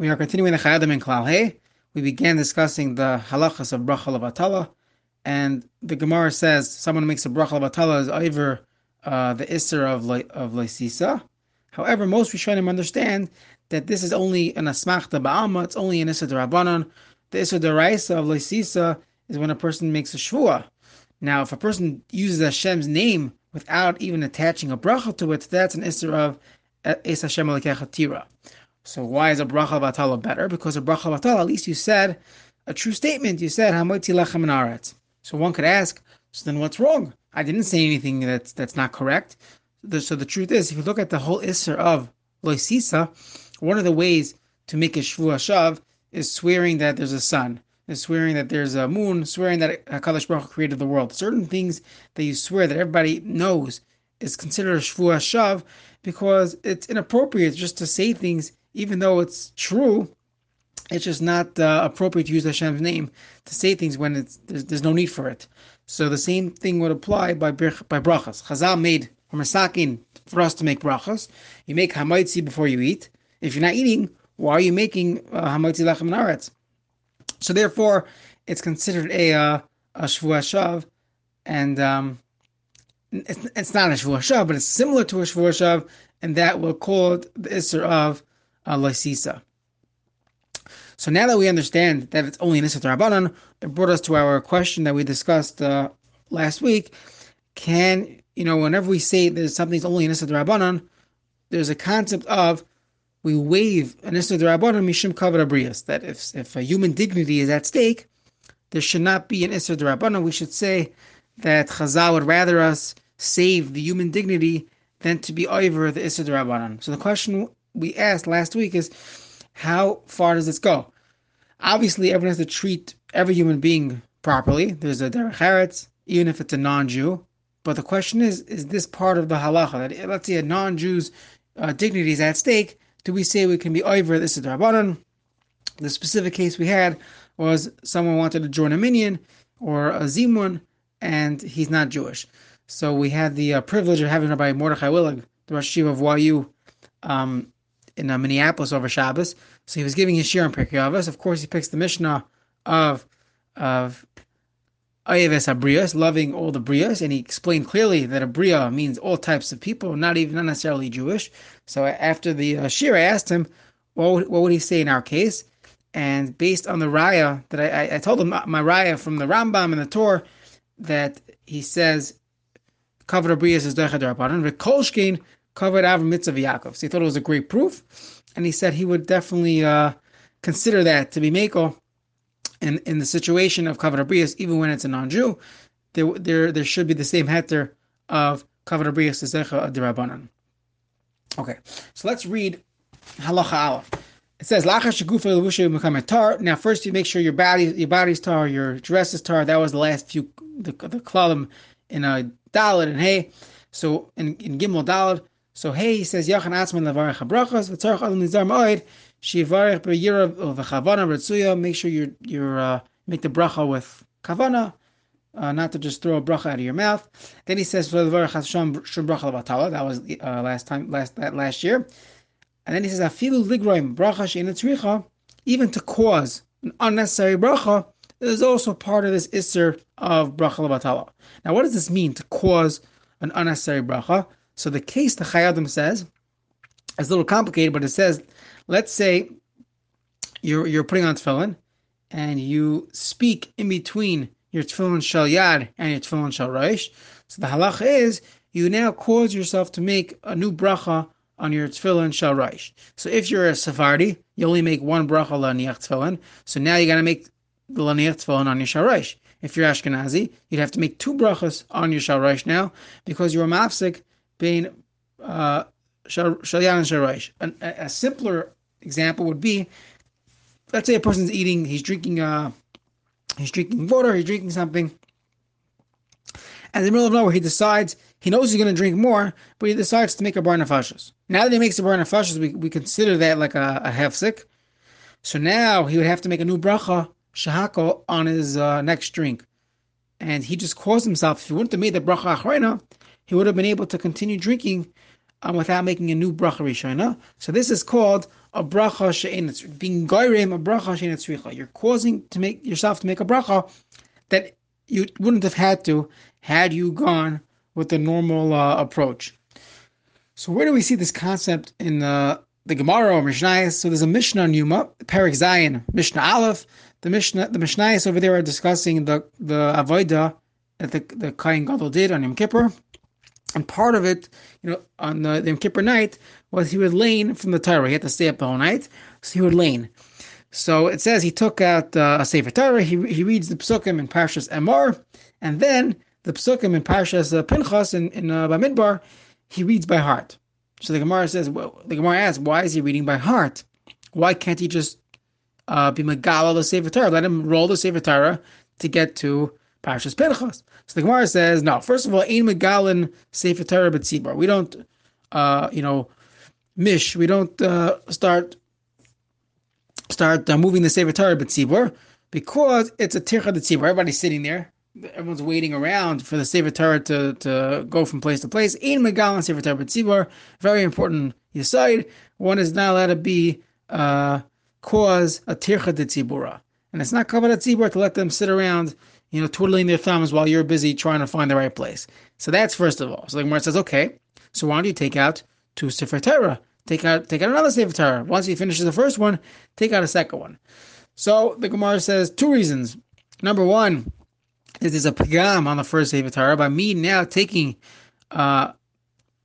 We are continuing the Chayei Adam in Klal Hey. We began discussing the halachas of bracha levatala, and the Gemara says someone makes a bracha levatala is over uh, the isser of le, of leisisa. However, most Rishonim understand that this is only an asmachta ba'alma. It's only an isser derabanan. The isser deraisa of leisisa is when a person makes a shvua. Now, if a person uses Hashem's name without even attaching a bracha to it, that's an isser of es Hashem tira. So why is a bracha batala better? Because a bracha batala, at least you said a true statement. You said hamoti lechem aretz. So one could ask, so then what's wrong? I didn't say anything that's that's not correct. So the truth is, if you look at the whole isser of loisisa, one of the ways to make a shvu shav is swearing that there's a sun, is swearing that there's a moon, swearing that Hakadosh Baruch created the world. Certain things that you swear that everybody knows is considered a shvu shav because it's inappropriate just to say things even though it's true, it's just not uh, appropriate to use Hashem's name to say things when it's there's, there's, no need for it. So the same thing would apply by by brachas. Chazal made Hamasakin for us to make brachas. You make hamaitzi before you eat. If you're not eating, why are you making uh, lechem naretz? So therefore, it's considered a uh, a shav, and um, it's, it's not a shvuah shav, but it's similar to a shvuah shav, and that will call it the isser of uh, So now that we understand that it's only an Issa Rabbanan, it brought us to our question that we discussed uh, last week. Can, you know, whenever we say that something's only an Issa Rabbanan, there's a concept of we waive an Issa Rabbanan Mishim Kavod Abrias, that if, if a human dignity is at stake, there should not be an Issa Rabbanan. We should say that Chazal would rather us save the human dignity than to be over the Issa Rabbanan. So the question we asked last week is how far does this go? Obviously, everyone has to treat every human being properly. There's a derech eretz, even if it's a non-Jew. But the question is, is this part of the halacha? That let's say a non-Jew's uh, dignity is at stake. Do we say we can be over this is the rabbanon? The specific case we had was someone wanted to join a minyan or a zimun, and he's not Jewish. So we had the uh, privilege of having Rabbi Mordechai Willig, the Rosh of YU, um, in uh, Minneapolis over Shabbos. So he was giving his shir on Pirkei Avos. Of course, he picks the Mishnah of of Ayeves Abrias, loving all the Brias, and he explained clearly that a Bria means all types of people, not even not necessarily Jewish. So after the uh, shir, I asked him, what would, what would he say in our case? And based on the raya that I, I, told him my raya from the Rambam and the Torah that he says covered Abrias is Dechad Rabbanan, Rekolshkin covered Avram Mitzvah Yaakov. So he thought it was a great proof, and he said he would definitely uh, consider that to be Mako in, in the situation of Kavod Abrias, even when it's a non-Jew, there, there, there should be the same heter of Kavod Abrias Zecha Dirabanan. Okay, so let's read Halacha Aleph. It says. Now, first you make sure your body, your body's tar, your dress is tar. That was the last few the the column in a Dalit and Hey. So in, in Gimel Dalit, so hey, he says Yachan Atzman Levarech Habrachas Adam Nizar Ma'od Shivarech B'Yira V'Chavana Retzuya. Make sure you you uh, make the bracha with kavana, uh, not to just throw a bracha out of your mouth. Then he says Levarech Hashem Shum Bracha Levatala. That was uh, last time last that last year. And then he says Afilu Ligroim Bracha Shein Even to cause an unnecessary bracha is also part of this isser of bracha levatala. Now, what does this mean to cause an unnecessary bracha? So the case the Chayei Adam says is a little complicated, but it says, let's say you're you're putting on tefillin and you speak in between your tefillin shal yad and your tefillin shal reish. So the halacha is you now cause yourself to make a new bracha on your tefillin shal reish. So if you're a Sephardi, you only make one bracha laniach tefillin. So now you got to make the laniach tefillin on your shal reish. If you're Ashkenazi, you'd have to make two brachas on your shal reish now because you're a mafsik being uh, shalyan and. A, simpler example would be, let's say a person's eating, he's drinking, uh, he's drinking water, he's drinking something, and in the middle of nowhere he decides he knows he's going to drink more, but he decides to make a bar nefashos. Now that he makes a bar nefashos, we, we consider that like a, a hefsik. So now he would have to make a new bracha shahako on his uh, next drink, and he just caused himself. If he wouldn't have made the bracha achrona, he would have been able to continue drinking um, without making a new bracha rishona. So this is called a bracha she'enetz, being goyrem a bracha she'enetz You're causing to make yourself to make a bracha that you wouldn't have had to had you gone with the normal uh, approach. So where do we see this concept in the the Gemara or Mishnayos? So there's a Mishnah on Yuma, Perik Zayin, Mishnah Aleph. The Mishnah, the Mishnayos over there are discussing the the avodah that the the Kain Gadol did on Yom Kippur, and part of it, you know, on the, the Kippur night was he would lane from the Torah. He had to stay up all night, so he would lane. So it says he took out uh, a Sefer Torah. He he reads the Psukim in Parshas Emor, and then the Psukim in Parshas uh, Pinchas in in uh, Bamidbar, he reads by heart. So the Gemara says, well, the Gemara asks, why is he reading by heart? Why can't he just uh, be Megala the Sefer Torah? Let him roll the Sefer Torah to get to Parshas Pinchas. So the Gemara says, no. First of all, Ein Megalin Sefer Torah B'tzibur. We don't, uh, you know, mish. We don't uh, start start uh, moving the Sefer Torah B'tzibur because it's a Tircha Tzibur. Everybody's sitting there. Everyone's waiting around for the Sefer Torah to, to go from place to place. Ein Megalin Sefer Torah B'tzibur. Very important decide One is not allowed to be uh, cause a Tircha Tzibura. And it's not at Tzibur to let them sit around you know, twiddling their thumbs while you're busy trying to find the right place. So that's first of all. So the Gemara says, okay, so why don't you take out two Sefer Torah? Take out take out another Sefer Torah. Once he finishes the first one, take out a second one. So the Gemara says two reasons. Number one, this is there's a pagam on the first Sefer Torah. By me now taking uh,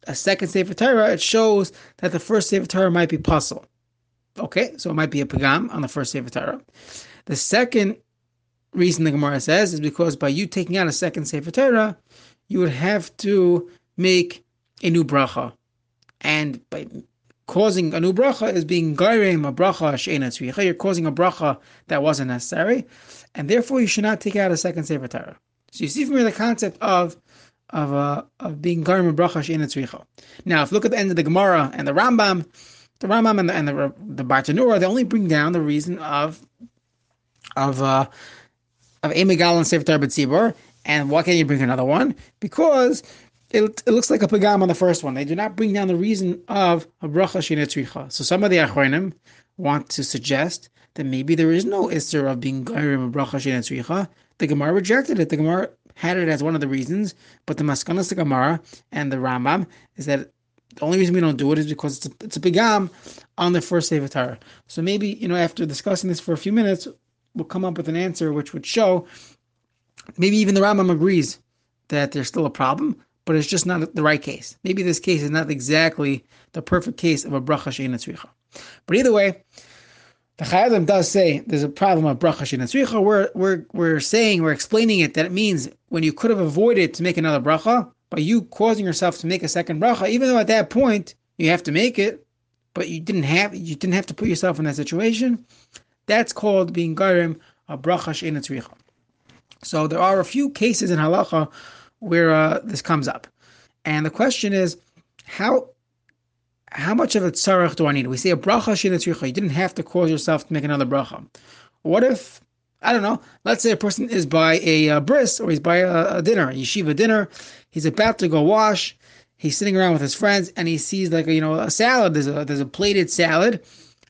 a second Sefer Torah, it shows that the first Sefer Torah might be puzzle. Okay, so it might be a pagam on the first Sefer Torah. The second reason the Gemara says is because by you taking out a second Sefer Torah, you would have to make a new bracha. And by causing a new bracha is being gairem a bracha she'ena You're causing a bracha that wasn't necessary, and therefore you should not take out a second Sefer Torah. So you see from here the concept of of uh, of being gairem a bracha she'ena Now, if you look at the end of the Gemara and the Rambam, the Rambam and the and the, the Bartanura, they only bring down the reason of of uh, of Emigal and Sefer Tzibur, and why can't you bring another one? Because it, it looks like a pagam on the first one. They do not bring down the reason of a bracha shenetricha. So some of the achronim want to suggest that maybe there is no isser of being gairim a bracha shenetricha. The Gemara rejected it. The Gemara had it as one of the reasons, but the Maskanas the Gemara and the Rambam is that the only reason we don't do it is because it's a, it's a pagam on the first Sefer Torah. So maybe you know after discussing this for a few minutes, we'll come up with an answer which would show maybe even the Rambam agrees that there's still a problem, but it's just not the right case. Maybe this case is not exactly the perfect case of a bracha she'ina tzricha. But either way, the Chayei Adam does say there's a problem of bracha she'ina tzricha. We're, we're, we're saying, we're explaining it that it means when you could have avoided to make another bracha, by you causing yourself to make a second bracha, even though at that point you have to make it, but you didn't have you didn't have to put yourself in that situation. That's called being garim a bracha tzricha. So there are a few cases in halacha where uh, this comes up, and the question is how how much of a tzarech do I need? We say a bracha tzricha. You didn't have to cause yourself to make another bracha. What if I don't know. Let's say a person is by a, a bris or he's by a, a, dinner, a yeshiva dinner. He's about to go wash. He's sitting around with his friends and he sees like a, you know a salad. There's a there's a plated salad,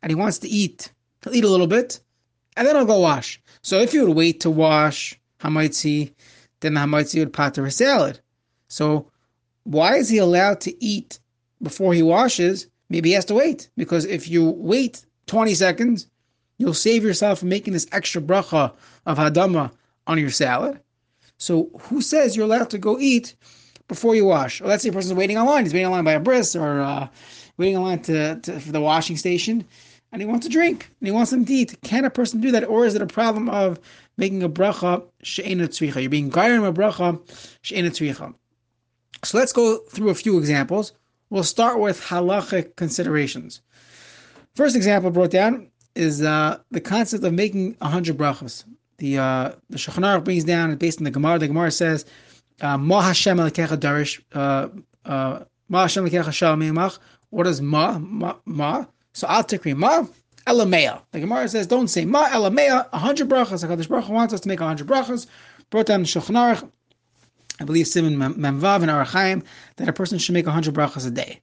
and he wants to eat. He'll eat a little bit, and then I'll go wash. So if you would wait to wash Hamaitzi, then the Hamaitzi would pater a salad. So why is he allowed to eat before he washes? Maybe he has to wait. Because if you wait 20 seconds, you'll save yourself from making this extra bracha of hadama on your salad. So who says you're allowed to go eat before you wash? Well, let's say a person's waiting online. He's waiting online by a bris or uh, waiting online to, to, for the washing station and he wants to drink and he wants them to eat. Can a person do that, or is it a problem of making a bracha she'ena tzricha? You're being gairim a bracha she'ena tzricha. So let's go through a few examples. We'll start with halachic considerations. First example brought down is uh, the concept of making a hundred brachas. The uh, the Shulchan brings down based on the Gemara. The Gemara says, uh, "Ma Hashem alekecha darish." Uh, uh, ma Hashem alekecha shalom What is ma? Ma? ma? So Al Ma Elamea. The Gemara says, don't say Ma Elamea, a hundred brachas. HaKadosh Baruch wants us to make hundred brachas. Brought down Shulchan I believe Simon Memvav and Arachaim, that a person should make hundred brachas a day.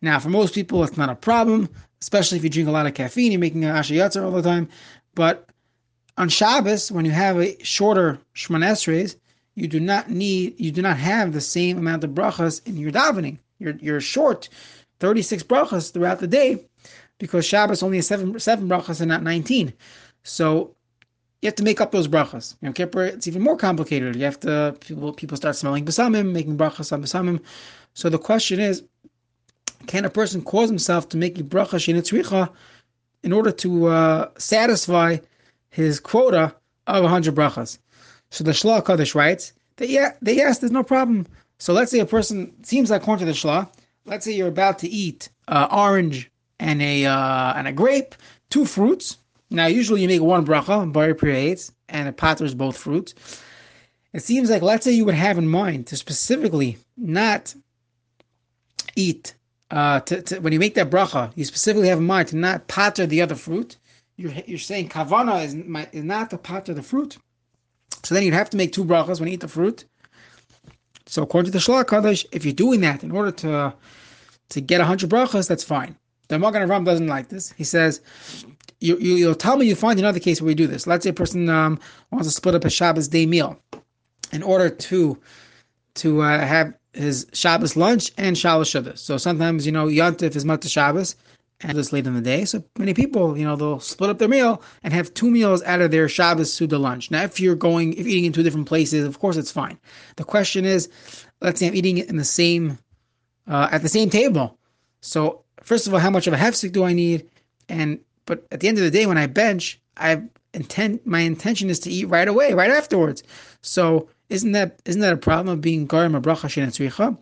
Now, for most people, it's not a problem. especially if you drink a lot of caffeine, you're making an ashayatzer all the time. But on Shabbos, when you have a shorter Shmonesres, you do not need, you do not have the same amount of brachas in your davening. You're, you're short 36 brachas throughout the day because Shabbos only has seven, seven brachas and not 19. So you have to make up those brachas. You know, Kippur, it's even more complicated. You have to, people, people start smelling besamim, making brachas on besamim. So the question is, can a person cause himself to make a bracha shenitzricha in order to uh, satisfy his quota of 100 brachas? So the Shlah Kaddish writes that yeah, they yes, there's no problem. So let's say a person seems like according to the Shlah, let's say you're about to eat uh, orange and a uh, and a grape, two fruits. Now usually you make one bracha, bar creates, and it patters both fruits. It seems like let's say you would have in mind to specifically not eat uh, to, to, when you make that bracha, you specifically have in mind to not patter the other fruit. You're, you're saying kavana is, my, is not to patter the fruit. So then you'd have to make two brachas when you eat the fruit. So according to the Shlah Kaddish, if you're doing that in order to to get hundred brachas, that's fine. The Magen Avraham doesn't like this. He says, you, you, you'll tell me you find another case where we do this. Let's say a person um, wants to split up a Shabbos day meal in order to to uh, have his Shabbos lunch and Shabbos Shuddha. So sometimes, you know, Yontif is Mata Shabbos and it's late in the day. So many people, you know, they'll split up their meal and have two meals out of their Shabbos Suda lunch. Now, if you're going, if eating in two different places, of course it's fine. The question is, let's say I'm eating it in the same, uh, at the same table. So first of all, how much of a hefsek do I need? And, but at the end of the day, when I bench, I intend, my intention is to eat right away, right afterwards. So isn't that isn't that a problem of being garim bracha shenetzricha?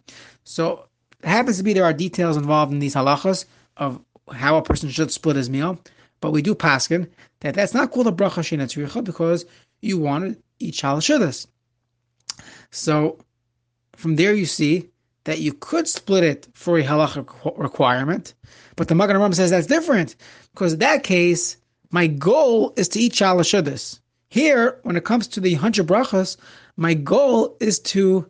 So it happens to be there are details involved in these halachas of how a person should split his meal, but we do paskin that that's not called a bracha shenetzricha because you want to eat shalashudas. So from there you see that you could split it for a halacha requirement, but the Magen Avraham says that's different because in that case my goal is to eat shalashudas. Here, when it comes to the hundred brachas, my goal is to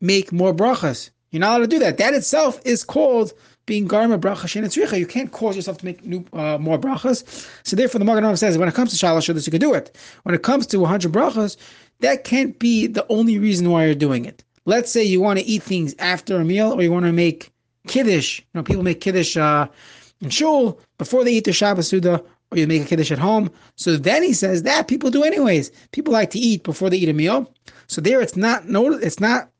make more brachas. You're not allowed to do that. That itself is called being garma bracha shenetzricha. You can't cause yourself to make new uh, more brachas. So therefore, the Magen says when it comes to shalosh you can do it. When it comes to 100 brachas, that can't be the only reason why you're doing it. Let's say you want to eat things after a meal, or you want to make kiddush. You know, people make kiddush uh, in shul before they eat the Shabbos Suda, or you make a kiddush at home. So then he says that people do anyways. People like to eat before they eat a meal. So there, it's not no, it's not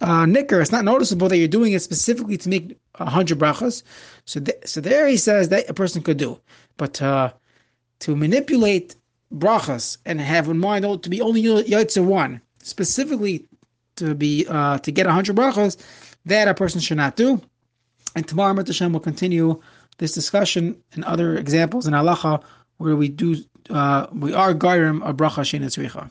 uh, nicker. It's not noticeable that you're doing it specifically to make hundred brachas. So th- so there he says that a person could do, but uh, to manipulate brachas and have in mind to be only yaitza one specifically to be uh, to get a hundred brachas, that a person should not do. And tomorrow, Hashem will continue this discussion and other examples in halacha where we do uh, we are gairim a bracha shenetzricha.